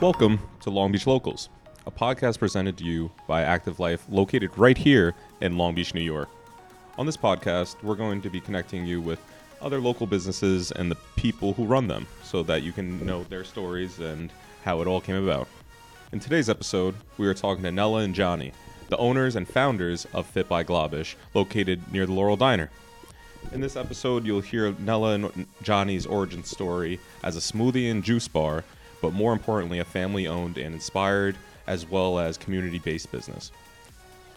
Welcome to Long Beach Locals, a podcast presented to you by Active Life, located right here in Long Beach, New York. On this podcast, we're going to be connecting you with other local businesses and the people who run them so that you can know their stories and how it all came about. In today's episode, we are talking to Nella and Johnny, the owners and founders of Fit by Globish, located near the Laurel Diner. In this episode, you'll hear Nella and Johnny's origin story as a smoothie and juice bar, but more importantly, a family owned and inspired, as well as community based business.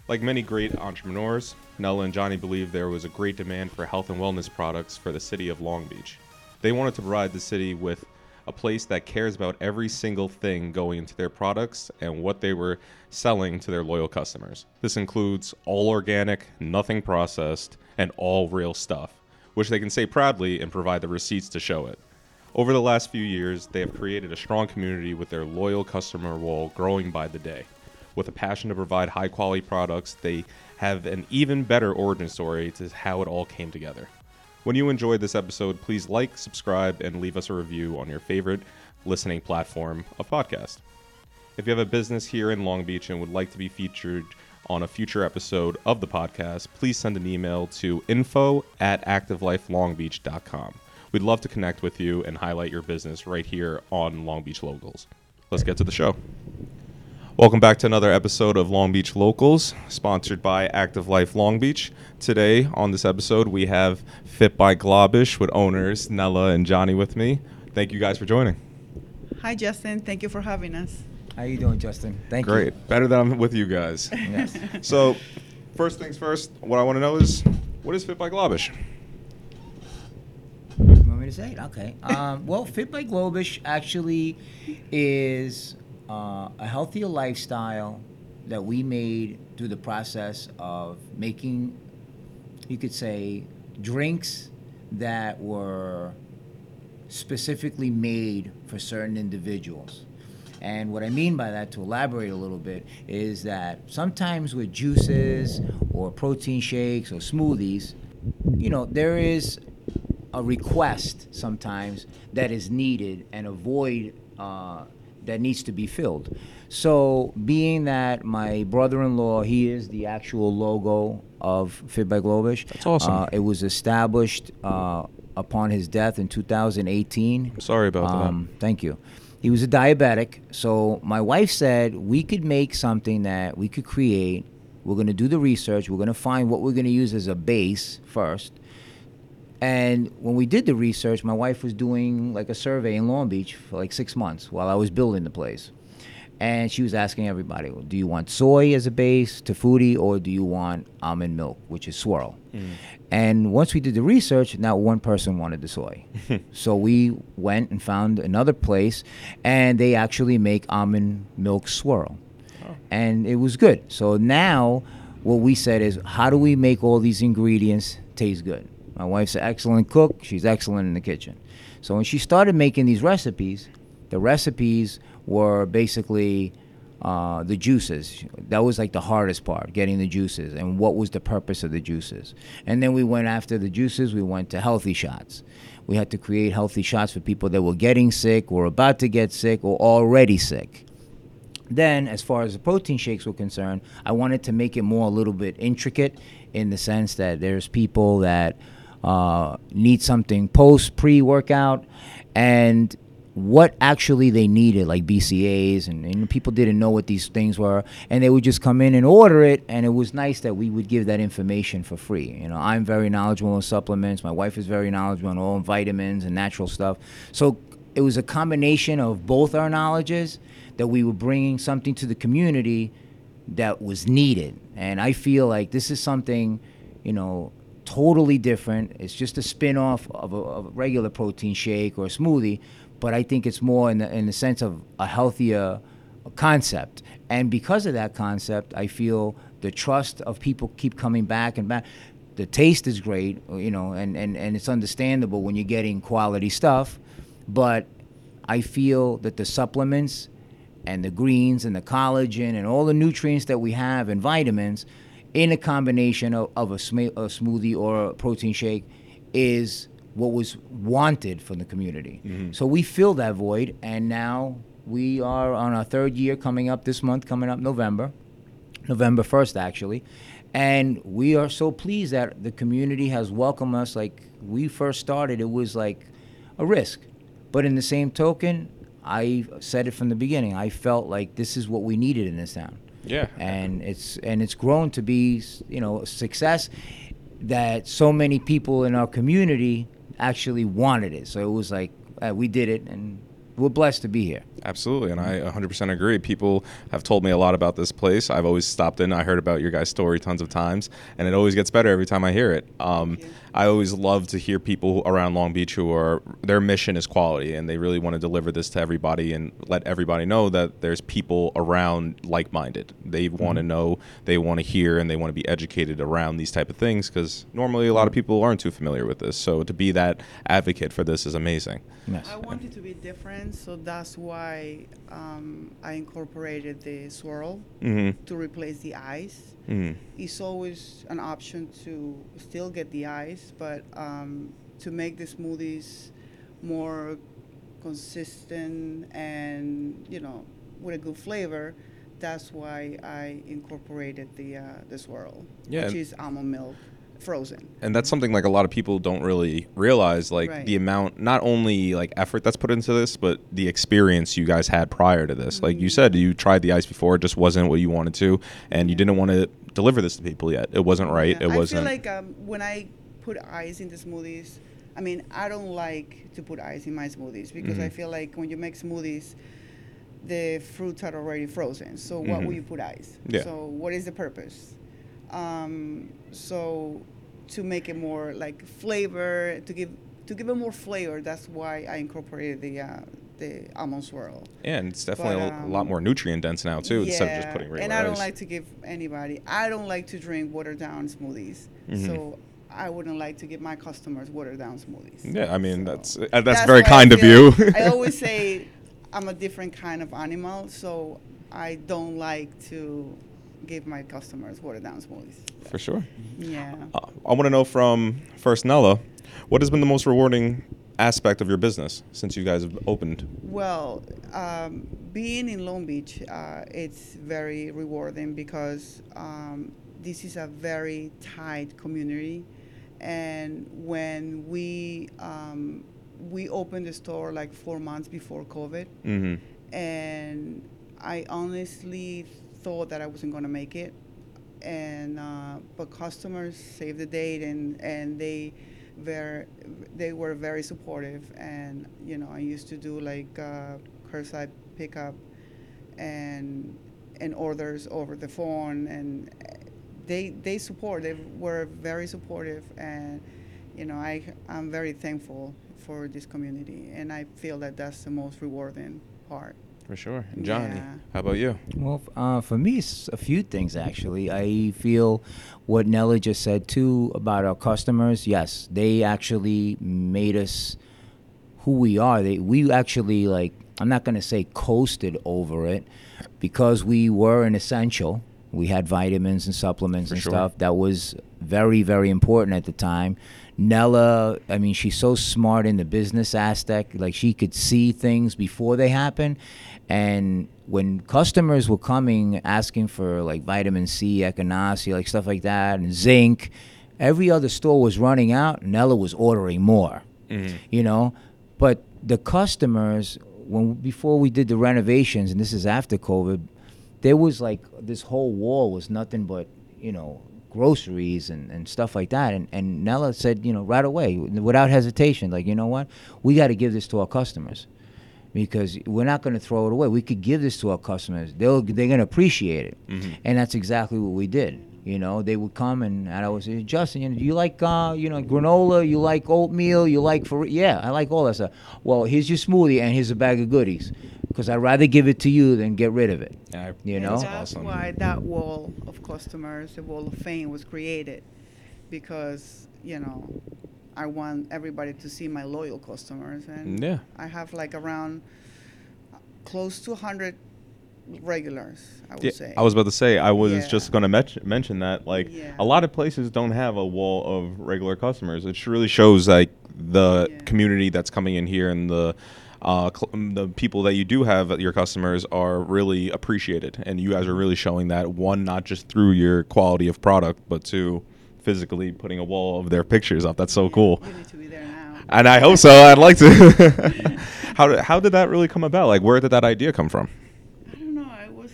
Like many great entrepreneurs, Nella and Johnny believed there was a great demand for health and wellness products for the city of Long Beach. They wanted to provide the city with a place that cares about every single thing going into their products and what they were selling to their loyal customers. This includes all organic, nothing processed, and all real stuff, which they can say proudly and provide the receipts to show it. Over the last few years, they have created a strong community with their loyal customer wall growing by the day. With a passion to provide high quality products, they have an even better origin story to how it all came together. When you enjoyed this episode, please like, subscribe, and leave us a review on your favorite listening platform of podcast. If you have a business here in Long Beach and would like to be featured on a future episode of the podcast, please send an email to info at activelifelongbeach.com. We'd love to connect with you and highlight your business right here on Long Beach Locals. Let's get to the show. Welcome back to another episode of Long Beach Locals, sponsored by Active Life Long Beach. Today on this episode, we have Fit by Globish with owners Nella and Johnny with me. Thank you guys for joining. Hi, Justin. Thank you for having us. How you doing, Justin? Thank you. Great. Better than I'm with you guys. Yes. So, first things first, what I want to know is what is Fit by Globish? Me to say it? Okay. Um, well, Fit by Globish actually is uh, a healthier lifestyle that we made through the process of making, you could say, drinks that were specifically made for certain individuals. And what I mean by that, to elaborate a little bit, is that sometimes with juices or protein shakes or smoothies, you know, there is a request sometimes that is needed and a void uh, that needs to be filled. So, being that my brother-in-law, he is the actual logo of Fit by Globish. That's awesome. Uh, it was established uh, upon his death in 2018. I'm sorry about Um, thank you. He was a diabetic, so my wife said we could make something that we could create. We're going to do the research. We're going to find what we're going to use as a base first. And when we did the research, my wife was doing like a survey in Long Beach for like six months while I was building the place. And she was asking everybody, well, do you want soy as a base, Tofutti, or do you want almond milk, which is swirl? Mm. And once we did the research, not one person wanted the soy. so we went and found another place, and they actually make almond milk swirl. Oh. And it was good. So now what we said is, how do we make all these ingredients taste good? My wife's an excellent cook. She's excellent in the kitchen. So when she started making these recipes, the recipes were basically uh, the juices. That was like the hardest part, getting the juices and what was the purpose of the juices. And then we went after the juices, we went to healthy shots. We had to create healthy shots for people that were getting sick, were about to get sick, or already sick. Then, as far as the protein shakes were concerned, I wanted to make it more a little bit intricate in the sense that there's people that uh, need something post pre workout and what actually they needed, like BCAs, and, and people didn't know what these things were, and they would just come in and order it, and it was nice that we would give that information for free. You know, I'm very knowledgeable in supplements. My wife is very knowledgeable in all vitamins and natural stuff. So it was a combination of both our knowledges that we were bringing something to the community that was needed. And I feel like this is something, you know, totally different. It's just a spin off of a, of a regular protein shake or a smoothie, but I think it's more in the, in the sense of a healthier concept. And because of that concept, I feel the trust of people keep coming back and back. The taste is great, you know, and, and, and it's understandable when you're getting quality stuff, but I feel that the supplements and the greens and the collagen and all the nutrients that we have and vitamins in a combination of, of a, sm- a smoothie or a protein shake is what was wanted from the community. Mm-hmm. So we fill that void, and now we are on our third year coming up this month, coming up November, November 1st, actually. And we are so pleased that the community has welcomed us. Like we first started, it was like a risk. But in the same token, I said it from the beginning. I felt like this is what we needed in this town Yeah. and it's and it's grown to be you know a success that so many people in our community actually wanted it. So it was like uh, we did it, and we're blessed to be here. Absolutely, and I 100% agree. People have told me a lot about this place. I've always stopped in. I heard about your guys' story tons of times, and it always gets better every time I hear it. Um, Thank you. I always love to hear people around Long Beach who are their mission is quality, and they really want to deliver this to everybody and let everybody know that there's people around like-minded. They want to know, they want to hear, and they want to be educated around these type of things because normally a lot of people aren't too familiar with this. So to be that advocate for this is amazing. Yes. I wanted to be different, so that's why um, I incorporated the swirl Mm-hmm. to replace the ice. Mm-hmm. It's always an option to still get the ice, but um, to make the smoothies more consistent and you know with a good flavor, that's why I incorporated the uh, the swirl, Yeah, which is almond milk frozen. and that's something like a lot of people don't really realize like Right. the amount not only like effort that's put into this but the experience you guys had prior to this like you said you tried the ice before it just wasn't what you wanted to and you didn't want to deliver this to people yet it wasn't right Yeah, it wasn't I feel like um, when I put ice in the smoothies, I mean, I don't like to put ice in my smoothies because I Mhm. feel like when you make smoothies, the fruits are already frozen. So what Mhm. will you put ice? Yeah. So what is the purpose? Um, so to make it more like flavor, to give to give it more flavor, that's why I incorporated the uh, the almond swirl. and it's definitely but, a, a lot um, more nutrient dense now too instead of just putting regular and I don't ice. like to give anybody. I don't like to drink watered down smoothies. Mhm. So I wouldn't like to give my customers watered down smoothies. yeah i mean So that's uh, that's, very kind of you I always say I'm a different kind of animal, so I don't like to give my customers watered down smoothies. for sure Yeah. uh, i want to know from first nella what has been the most rewarding aspect of your business since you guys have opened Well, um, being in Long Beach, uh, it's very rewarding because um, this is a very tight community, and when we um, we opened the store like four months before COVID, mm-hmm. and I honestly thought that I wasn't going to make it, and uh, but customers saved the date, and and they very they were very supportive, and you know I used to do like uh, curbside pickup, and and orders over the phone, and they they support they were very supportive, and you know I I'm very thankful for this community, and I feel that that's the most rewarding part. For sure johnny Yeah. how about you Well, uh, for me, it's a few things actually. I feel what Nella just said too about our customers. Yes, they actually made us who we are. They we actually like. I'm not gonna say coasted over it because we were an essential. We had vitamins and supplements For and sure. stuff that was very very important at the time. Nella, I mean, she's so smart in the business aspect. Like she could see things before they happen, and when customers were coming asking for like vitamin C, echinacea, like stuff like that, and zinc, every other store was running out. Nella was ordering more Mhm. you know but the customers when before we did the renovations and this is after covid there was like this whole wall was nothing but you know groceries and, and stuff like that. And, and nella said you know right away without hesitation like you know what? We got to give this to our customers. Because we're not going to throw it away. We could give this to our customers. They'll they're going to appreciate it. Mhm. and that's exactly what we did. You know, they would come and, and I would say, Justin, you know, do you like uh, you know granola? You like oatmeal? You like for yeah, I like all that stuff. Well, here's your smoothie and here's a bag of goodies, because I'd rather give it to you than get rid of it. Yeah, You know? that's awesome. why that wall of customers, the wall of fame, was created, because you know, I want everybody to see my loyal customers, and Yeah. I have like around uh, close to 100 regulars. I would Yeah, say. I was about to say I was Yeah. just going to mention mention that like Yeah. a lot of places don't have a wall of regular customers. It really shows like the community that's coming in here and the uh, cl- the people that you do have, your customers, are really appreciated, and you guys are really showing that one not just through your quality of product, but to physically putting a wall of their pictures up. That's so cool. You need to be there now. And I hope so. I'd like to. how did, how did that really come about? Like, where did that idea come from? I don't know. I was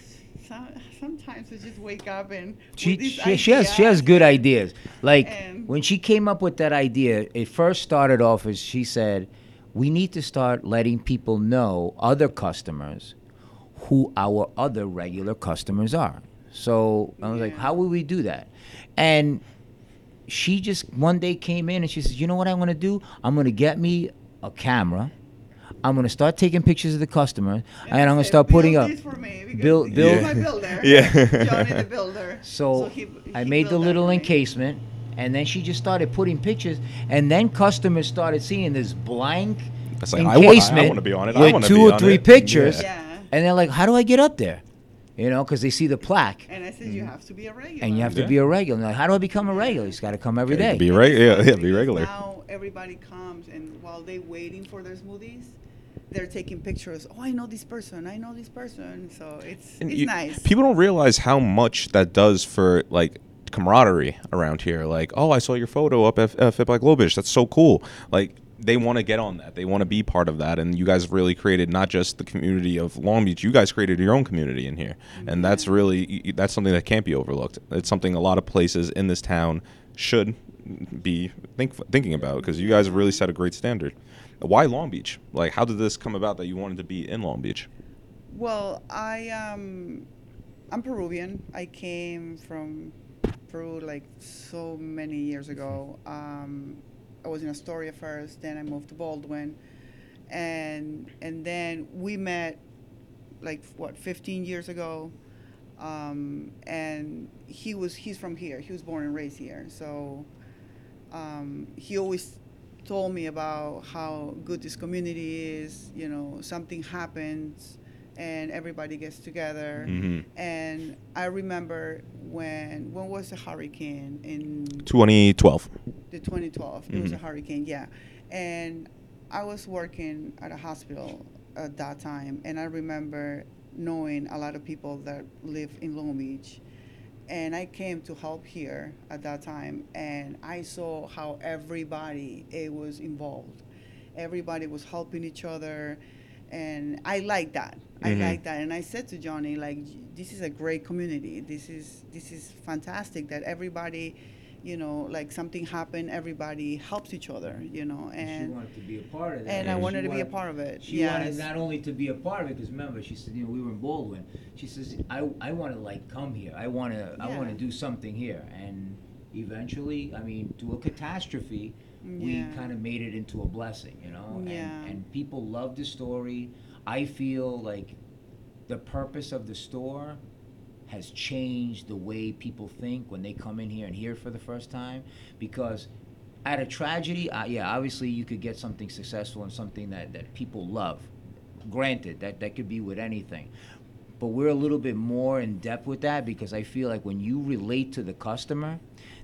some, sometimes I just wake up and She, she, she has she has good ideas. Like And- when she came up with that idea, it first started off as she said, "We need to start letting people know other customers who our other regular customers are." So I was like, "How will we do that?" And she just one day came in and she says, "You know what I'm going to do? I'm going to get me a camera." I'm gonna start taking pictures of the customer, and, I I'm gonna said, start putting up. this for me build- he's build- my builder. Yeah. Johnny the builder. So, he- I made the little encasement, and then she just started putting pictures, and then customers started seeing this blank It's like, I wa- I encasement wanna be on it. I with wanna two be or on three it. pictures, Yeah. and they're like, "How do I get up there?" You know, because they see the plaque, And I said, you mm-hmm. have to be a regular. and you have to be a regular. And like, How do I become a regular? You just got to come every Yeah, day. Be regular. Yeah, yeah. Be regular. Now everybody comes, and while they're waiting for their smoothies, they're taking pictures. Oh, I know this person. I know this person. So it's And it's you- nice. People don't realize how much that does for like camaraderie around here. Like, oh, I saw your photo up at Fit by Globish. That's so cool. Like, they want to get on that. They want to be part of that. And you guys really created not just the community of Long Beach. You guys created your own community in here, and mm-hmm. that's really that's something that can't be overlooked. It's something a lot of places in this town should be think, thinking about because you guys have really set a great standard. Why Long Beach? Like, how did this come about that you wanted to be in Long Beach? Well, I um, I'm Peruvian. I came from Peru like so many years ago. Um, I was in Astoria first, then I moved to Baldwin, and and then we met like what 15 years ago. Um, and he was he's from here. He was born and raised here. So um, he always told me about how good this community is. You know, something happens and everybody gets together. Mhm. And I remember when when was the hurricane in 2012. the 2012? It was a Mhm. hurricane, yeah. And I was working at a hospital at that time, and I remember knowing a lot of people that live in Long Beach. And I came to help here at that time, and I saw how everybody it was involved. Everybody was helping each other, and I like that. I Mhm. like that, and I said to Johnny, like, this is a great community. This is this is fantastic that everybody, you know, like something happened, everybody helps each other, you know, she and wanted to be a part of that. and I wanted to be a part of it. She yes. wanted not only to be a part of it, because remember, she said, you know, we were in Baldwin. She says, I, I want to like come here. I want to, I want to do something here. And eventually, I mean, to a catastrophe, we kind of made it into a blessing, you know. Yeah. And, and people love the story. I feel like the purpose of the store has changed the way people think when they come in here and hear it for the first time because at a tragedy uh, yeah obviously you could get something successful and something that, that people love. Granted that that could be with anything. But we're a little bit more in depth with that because i feel like when you relate to the customer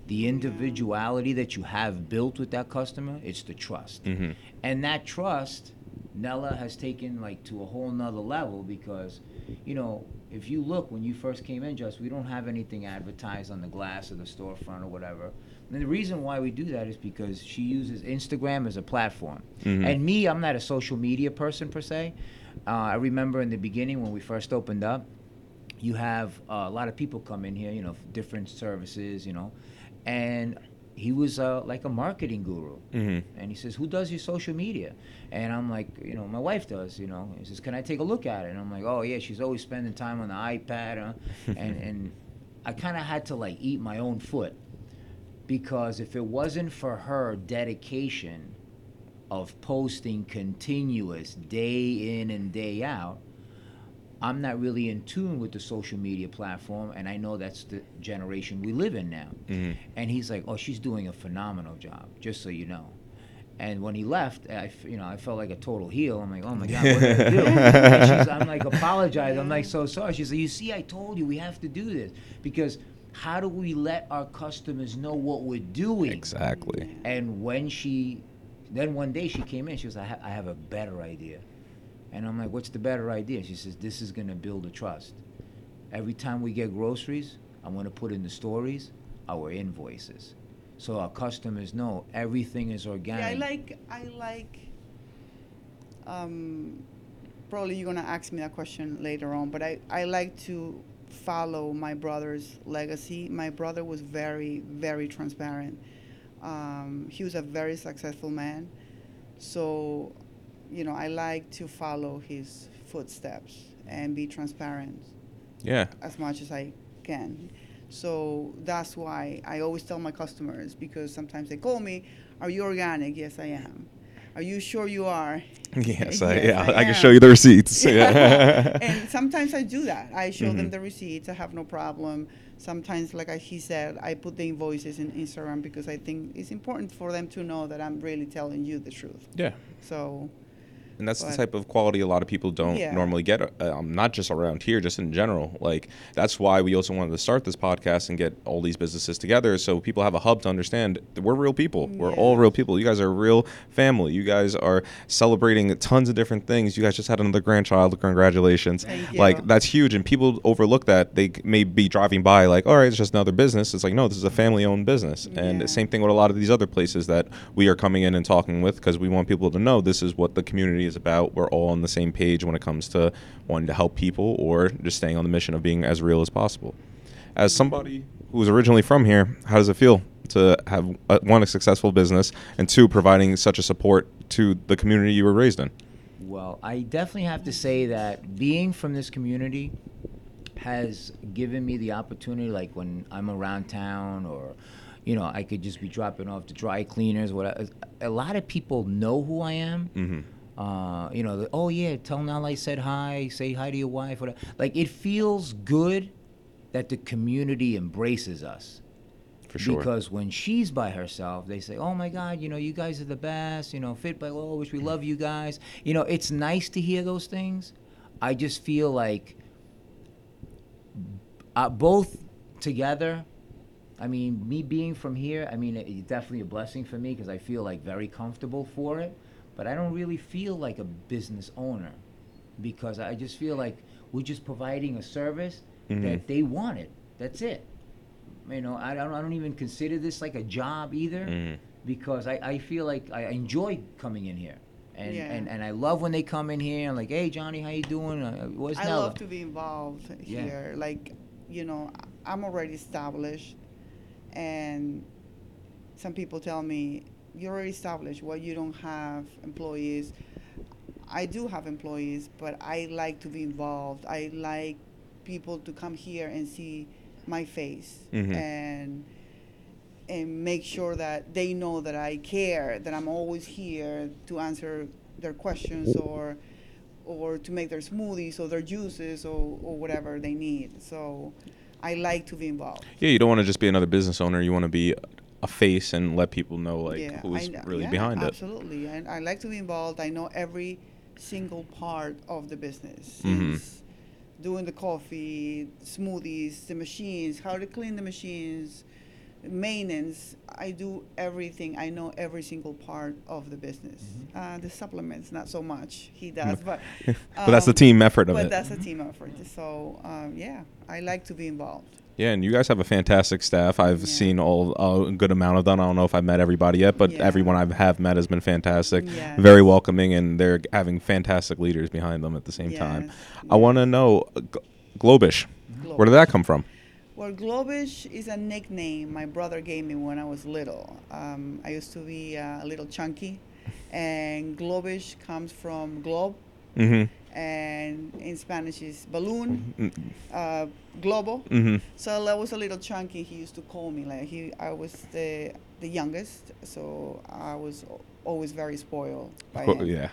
the individuality that you have built with that customer it's the trust. Hmm and that trust nella has taken like to a whole nother level because you know if you look when you first came in just we don't have anything advertised on the glass of the storefront or whatever. And the reason why we do that is because she uses instagram as a platform. Mhm. and me i'm not a social media person per se. Uh, i remember in the beginning when we first opened up you have uh, a lot of people come in here, you know, different services, you know, and he was uh, like a marketing guru. hmm And he says, "Who does your social media?" And I'm like, "You know, my wife does." You know, he says, "Can I take a look at it?" And I'm like, "Oh yeah, she's always spending time on the iPad." Huh? and and I kind of had to like eat my own foot because if it wasn't for her dedication of posting continuous day in and day out, I'm not really in tune with the social media platform, and I know that's the generation we live in now. hmm And he's like, "Oh, she's doing a phenomenal job, just so you know." And when he left, I, you know, I felt like a total heel. I'm like, "Oh my god, what did I do?" and she's, I'm like, apologize. I'm like, so sorry. She's like, "You see, I told you we have to do this because how do we let our customers know what we're doing?" Exactly. And when she, then one day she came in, she was like, I, ha- I have a better idea. And I'm like, what's the better idea? She says, this is going to build a trust. Every time we get groceries, I'm going to put in the stories our invoices. So our customers know everything is organic. Yeah, I like I like. Um, probably you're gonna ask me that question later on, but I I like to follow my brother's legacy. My brother was very very transparent. Um, he was a very successful man, so you know I like to follow his footsteps and be transparent Yeah. as much as I can. So that's why I always tell my customers because sometimes they call me, "Are you organic?" Yes, I am. Are you sure you are? Yes, I, Yes, yeah, I I, can show you the receipts. Yeah. and sometimes I do that. I show them Mhm. the receipts. I have no problem. Sometimes, like I, he said, I put the invoices in Instagram because I think it's important for them to know that I'm really telling you the truth. yeah. So And that's the type of quality a lot of people don't Yeah. normally get, uh, um, not just around here, just in general. Like, that's why we also wanted to start this podcast and get all these businesses together so people have a hub to understand that we're real people. We're all real people. You guys are a real family. You guys are celebrating tons of different things. You guys just had another grandchild. Congratulations. Like, that's huge. And people overlook that. They may be driving by, like, all right, it's just another business. It's like, no, this is a family owned business. And Yeah. same thing with a lot of these other places that we are coming in and talking with because we want people to know this is what the community is about. We're all on the same page when it comes to wanting to help people or just staying on the mission of being as real as possible. As somebody who was originally from here, how does it feel to have uh, one a successful business and two providing such a support to the community you were raised in? Well, I definitely have to say that being from this community has given me the opportunity, like when I'm around town or, you know, I could just be dropping off to dry cleaners. What a lot of people know who I am. Mm-hmm. Uh, you know, the, oh yeah, tell Nella I said hi. Say hi to your wife. Whatever. Like it feels good that the community embraces us. For sure. Because when she's by herself, they say, "Oh my God, you know, you guys are the best. You know, fit by Lois, we love you guys." You know, it's nice to hear those things. I just feel like uh, both together. I mean, me being from here, I mean, it's definitely a blessing for me because I feel like very comfortable for it. But I don't really feel like a business owner because I just feel like we're just providing a service Mhm. that they wanted. That's it. You know, I don't, I don't even consider this like a job either Mhm. because I, I feel like I enjoy coming in here. And, Yeah. and, and I love when they come in here and like, hey Johnny, how you doing? Uh, Where's I Nella?" love to be involved Yeah. here. Like, you know, I'm already established, and some people tell me, you're already established, well, you don't have employees. I do have employees, but I like to be involved. I like people to come here and see my face Mhm. and and make sure that they know that I care, that I'm always here to answer their questions or or to make their smoothies or their juices or, or whatever they need. So I like to be involved. Yeah, you don't want to just be another business owner. You want to be a face and let people know like yeah, who's I really yeah, behind it. Absolutely. And I like to be involved. I know every single part of the business. Mhm. Doing the coffee, smoothies, the machines, how to clean the machines, maintenance. I do everything. I know every single part of the business. Mm-hmm. Uh, the supplements, not so much. He does, but but that's the um, team effort of but it. But that's a team effort. So um, yeah, I like to be involved. Yeah, and you guys have a fantastic staff. I've Yeah. seen all a good amount of them. I don't know if I've met everybody yet, but Yeah. everyone I have met has been fantastic, Yes. very welcoming, and they're having fantastic leaders behind them at the same time. Yes, I want to know, uh, G- Globish, where did that come from? Well, Globish is a nickname my brother gave me when I was little. Um, I used to be uh, a little chunky, and Globish comes from globe, Mm-hmm. and in Spanish is balloon, Mm-hmm. uh, globo. Mm-hmm. So I was a little chunky. He used to call me like he. I was the the youngest, so I was always very spoiled by him. Yeah.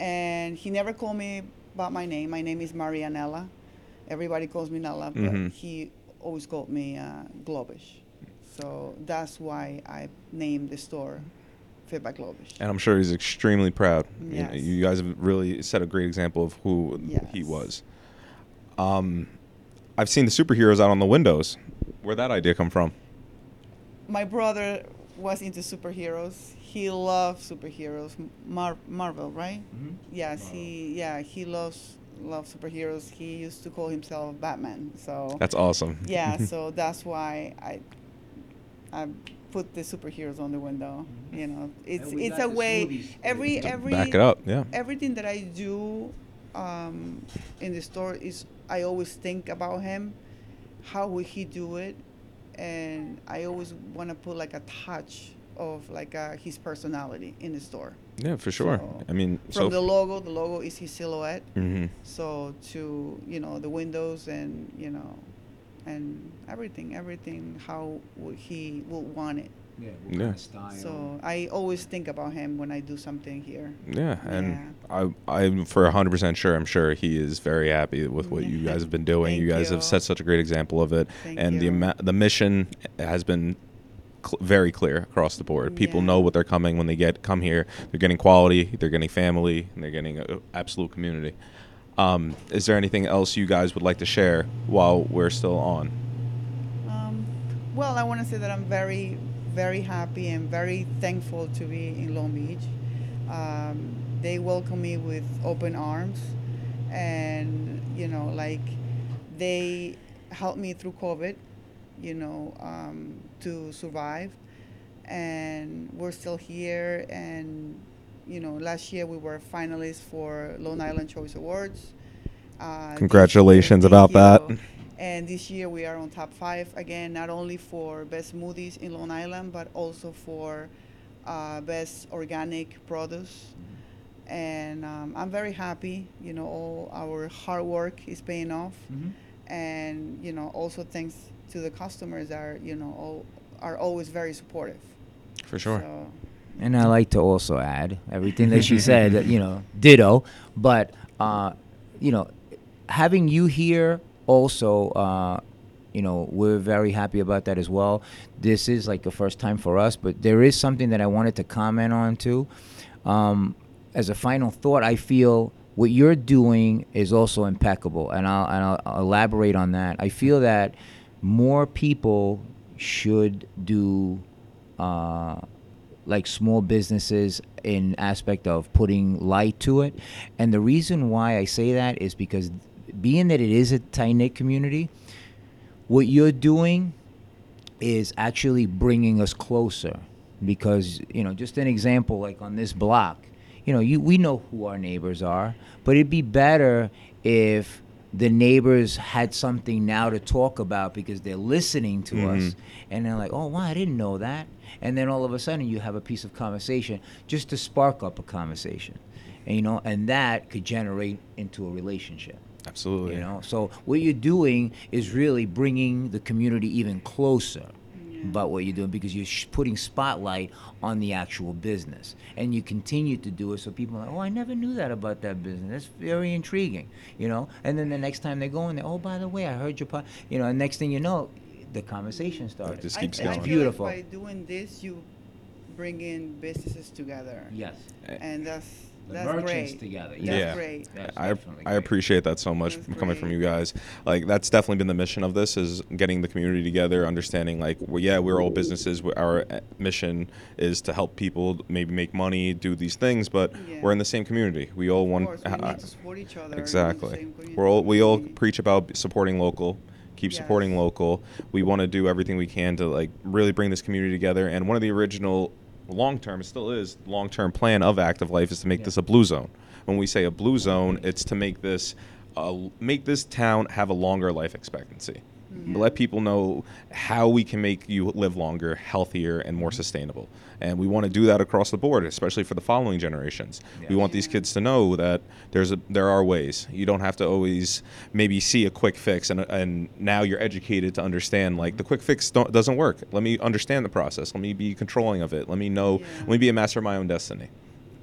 and he never called me by my name. My name is Marianella. Everybody calls me Nella, but Mhm. he always called me uh, Globish. So that's why I named the store Fit by Globish. And I'm sure he's extremely proud. You, Yes. you guys have really set a great example of who he was. Um, I've seen the superheroes out on the windows. Where'd that idea come from? My brother was into superheroes. He loves superheroes. Mar- Marvel, right? Mhm. Yes, he yeah he loves loves superheroes. He used to call himself Batman. So That's awesome. yeah, so that's why I I put the superheroes on the window. You know, it's And we it's got a way smoothies. every every Back it up. Yeah. everything that I do um, in the store is I always think about him. How would he do it? And I always want to put like a touch of like uh, his personality in the store. Yeah, for sure. So, I mean, From so. the logo, the logo is his silhouette. hmm So to you know the windows and you know, and everything, everything how would he will want it. Yeah. what kind of style? So I always think about him when I do something here. Yeah, and I, I'm for 100% sure. I'm sure he is very happy with what you guys have been doing. Thank you guys have set such a great example of it, Thank and the you. ama- the mission has been cl- very clear across the board. People Yeah. know what they're coming when they get come here. They're getting quality, they're getting family, and they're getting a, absolute community. Um, is there anything else you guys would like to share while we're still on? Um, well, I want to say that I'm very, very happy and very thankful to be in Long Beach. Um, they welcome me with open arms, and you know, like they helped me through COVID, you know, um, to survive, and we're still here. And you know, last year we were finalists for Long Island Choice Awards. Uh, Congratulations year- about that. And this year we are on top five again, not only for best smoothies in Long Island, but also for uh, best organic produce. And um, I'm very happy. You know, all our hard work is paying off. Mhm. And you know, also thanks to the customers are you know all, are always very supportive. For sure. So, And I like to also add everything that she said, that, you know, ditto. But, uh, you know, having you here also, uh, you know, we're very happy about that as well. This is like the first time for us, but there is something that I wanted to comment on too. Um, as a final thought, I feel what you're doing is also impeccable, and I'll, and I'll, I'll elaborate on that. I feel that more people should do uh, like small businesses in aspect of putting light to it, and the reason why I say that is because being that it is a tight knit community, what you're doing is actually bringing us closer. Because you know just an example like on this block you know you we know who our neighbors are but it'd be better if the neighbors had something now to talk about because they're listening to us. Mm-hmm. And they're like oh wow i didn't know that. And then all of a sudden you have a piece of conversation just to spark up a conversation and you know and that could generate into a relationship. Absolutely. you know so what you're doing is really bringing the community even closer about what you're doing because you're sh- putting spotlight on the actual business and you continue to do it so people are like oh i never knew that about that business that's very intriguing you know and then the next time they go in there oh by the way i heard your pod you know and next thing you know the conversation starts just keeps I going. feel Beautiful. Like by doing this, you bring in businesses together. yes and that's the that's merchants great. together That's yeah, great. That's I, definitely I appreciate that so much That's from coming from you guys. Like that's definitely been the mission of this is getting the community together, understanding like well, yeah, we're all businesses. our uh, mission is to help people maybe make money, do these things, but Yeah. we're in the same community. We all Of want course, we uh, need to support each other. exactly. We're all we all preach about supporting local. Keep supporting Yes. local. We want to do everything we can to like really bring this community together. And one of the original long term, it still is long term plan of Active Life is to make Yeah. this a blue zone. When we say a blue zone, it's to make this uh, make this town have a longer life expectancy. Mm-hmm. Let people know how we can make you live longer, healthier, and more mm-hmm. sustainable. And we want to do that across the board, especially for the following generations. We want these kids to know that there's a there are ways. You don't have to always maybe see a quick fix, and and now you're educated to understand like the quick fix don't, doesn't work. Let me understand the process. Let me be controlling of it. Let me know. Yeah. Let me be a master of my own destiny.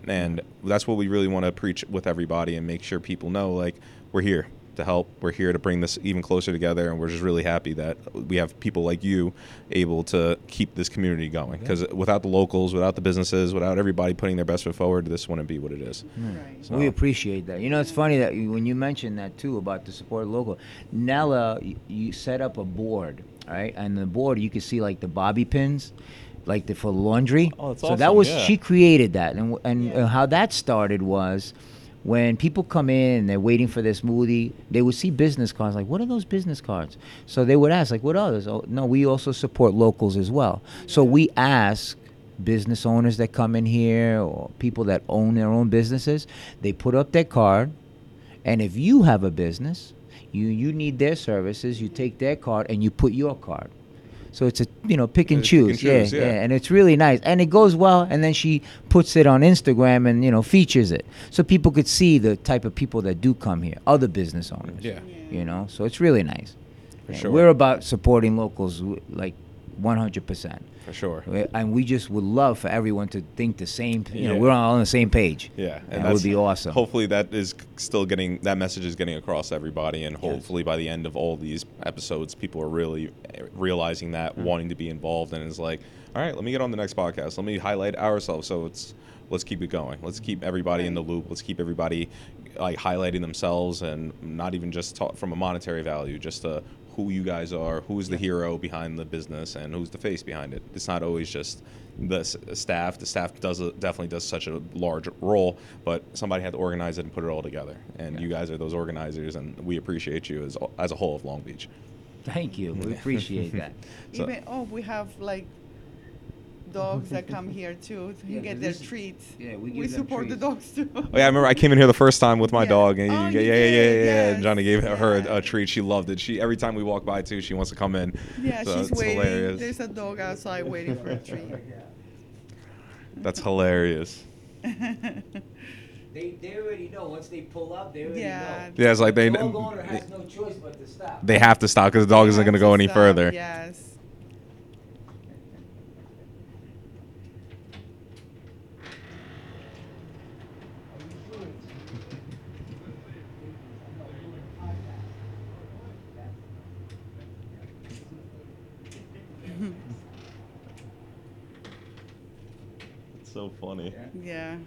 And that's what we really want to preach with everybody and make sure people know like we're here to help. We're here to bring this even closer together, and we're just really happy that we have people like you able to keep this community going. Because without the locals, without the businesses, without everybody putting their best foot forward, this wouldn't be what it is. Right. So- We appreciate that. You know, it's funny that you, when you mentioned that too about the support local. Nella, you, you set up a board, right? And the board, you can see like the bobby pins like the, for laundry. Oh, that's so that was yeah. she created that, and and Yeah. uh, how that started was when people come in and they're waiting for their smoothie, they would see business cards like, "What are those business cards?" So they would ask like, "What those?" Oh, no, we also support locals as well. So we ask business owners that come in here or people that own their own businesses, they put up their card, and if you have a business, you you need their services, you take their card and you put your card. So it's a you know pick and Uh, pick and choose, choose, yeah, yeah. yeah, and it's really nice, and it goes well. And then she puts it on Instagram and you know features it, so people could see the type of people that do come here, other business owners. Yeah. you know, so it's really nice. For Yeah, sure. We're about supporting locals, like 100 percent. For sure. And we just would love for everyone to think the same. You know, we're all on the same page. Yeah, and that would be awesome. Hopefully, that is still getting that message is getting across everybody, and Yes. hopefully by the end of all these episodes, people are really eh, realizing that, Mm-hmm. wanting to be involved, and is like, all right, let me get on the next podcast. Let me highlight ourselves. So it's let's keep it going. Let's keep everybody in the loop. Let's keep everybody like highlighting themselves, and not even just talk from a monetary value, just uh, who you guys are, who's the hero behind the business, and who's the face behind it. It's not always just the s- uh, staff. The staff does a, definitely does such a large role, but somebody had to organize it and put it all together. And you guys are those organizers, and we appreciate you as as a whole of Long Beach. Thank you. We appreciate that. So- Even oh, we have like dogs that come here too to Yeah, get 'cause their this- treats. yeah, we give them support the treats. dogs too. Oh yeah, I remember I came in here the first time with my Yeah. dog, and Oh, you, you yeah, yeah, yeah, did, yeah, yeah. And yes, Johnny gave her a, yeah. a treat. She loved it. She every time we walk by too, she wants to come in. Yeah, So she's it's waiting. hilarious. There's a dog outside waiting for a treat. That's hilarious. They, they already know once they pull up, they already Yeah. Yeah, it's like they The dog owner has no choice but to stop. they have to stop because the dog isn't going to go any Stop, further. Yes. It's so funny. Yeah.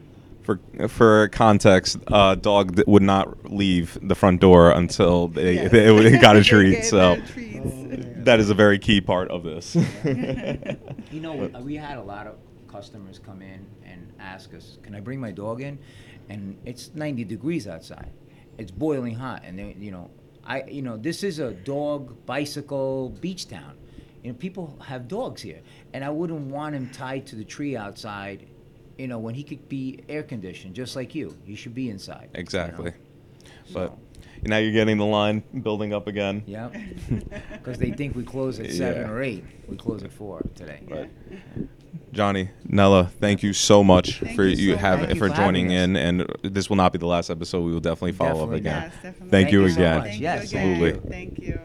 For for context, uh, dog th- would not leave the front door until they, Yes. they, they got a treat. get So their that is a very key part of this. You know, we, we had a lot of customers come in and ask us, "Can I bring my dog in?" And it's 90 degrees outside. It's boiling hot, and they, you know, I, you know, this is a dog bicycle beach town. You know, people have dogs here, and I wouldn't want him tied to the tree outside. You know, when he could be air conditioned, just like you. He should be inside. you know? exactly. But So, now you're getting the line building up again. yeah, because they think we close at seven Yeah. or eight. We close at four today. Right. Johnny, Nella, thank you so much Thank for you you so have much. You for for having joining us. in, and this will not be the last episode. We will definitely follow Definitely up again. Yes, definitely. Thank you Thank you so again. much. Yes, you again. absolutely. Thank you.